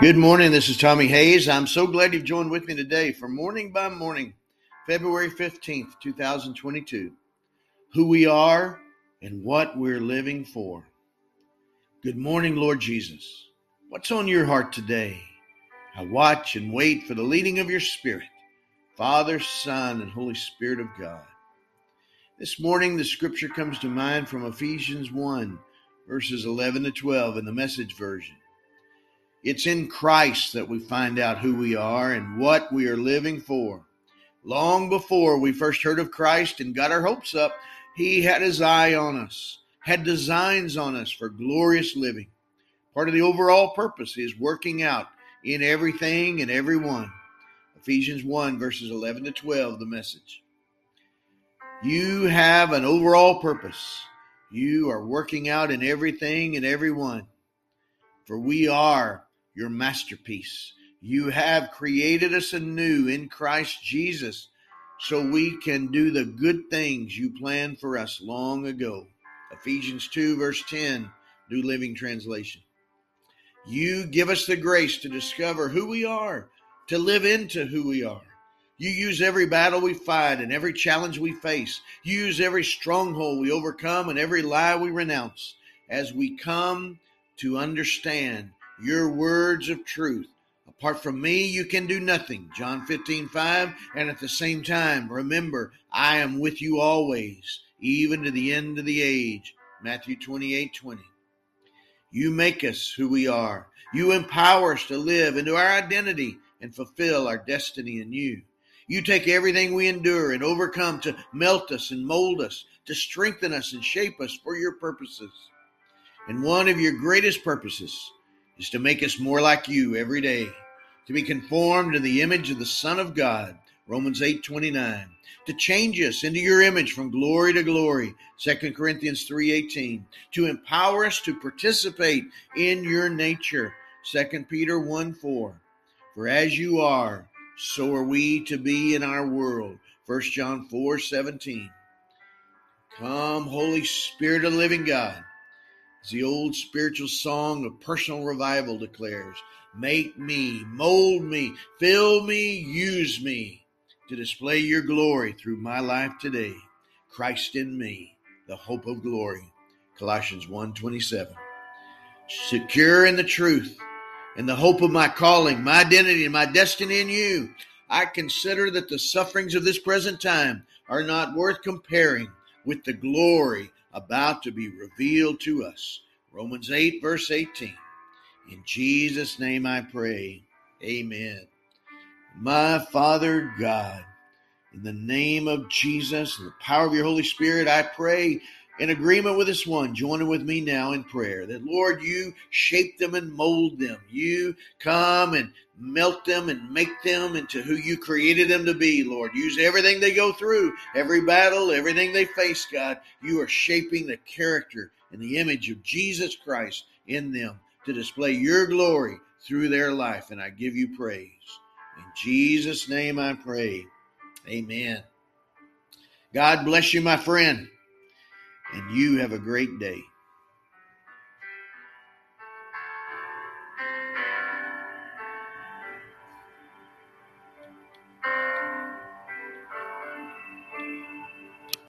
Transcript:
Good morning. This is Tommy Hayes. I'm so glad you've joined with me today for Morning by Morning, February 15th, 2022. Who we are and what we're living for. Good morning, Lord Jesus. What's on your heart today? I watch and wait for the leading of your Spirit, Father, Son, and Holy Spirit of God. This morning, the scripture comes to mind from Ephesians 1, verses 11 to 12 in the message version. It's in Christ that we find out who we are and what we are living for. Long before we first heard of Christ and got our hopes up, He had His eye on us, had designs on us for glorious living. Part of the overall purpose is working out in everything and everyone. Ephesians 1, verses 11 to 12, the message. You have an overall purpose. You are working out in everything and everyone. For we are your masterpiece. You have created us anew in Christ Jesus so we can do the good things you planned for us long ago. Ephesians 2, verse 10, New Living Translation. You give us the grace to discover who we are, to live into who we are. You use every battle we fight and every challenge we face. You use every stronghold we overcome and every lie we renounce as we come to understand your words of truth. Apart from me, you can do nothing. John 15, 5. And at the same time, remember, I am with you always, even to the end of the age. Matthew 28, 20. You make us who we are. You empower us to live into our identity and fulfill our destiny in you. You take everything we endure and overcome to melt us and mold us, to strengthen us and shape us for your purposes. And one of your greatest purposes is to make us more like you every day, to be conformed to the image of the Son of God, Romans 8 29, to change us into your image from glory to glory, 2 Corinthians 3 18, to empower us to participate in your nature, 2 Peter 1 4. For as you are, so are we to be in our world, 1 John 4 17. Come, Holy Spirit of living God as the old spiritual song of personal revival declares, make me, mold me, fill me, use me to display your glory through my life today. Christ in me, the hope of glory. Colossians 1:27. Secure in the truth and the hope of my calling, my identity, and my destiny in you, I consider that the sufferings of this present time are not worth comparing with the glory about to be revealed to us. Romans 8, verse 18. In Jesus' name I pray. Amen. My Father God, in the name of Jesus and the power of your Holy Spirit, I pray in agreement with this one, joining with me now in prayer that Lord, you shape them and mold them. You come and melt them and make them into who you created them to be, Lord. Use everything they go through, every battle, everything they face, God. You are shaping the character and the image of Jesus Christ in them to display your glory through their life. And I give you praise. In Jesus' name I pray. Amen. God bless you, my friend and you have a great day.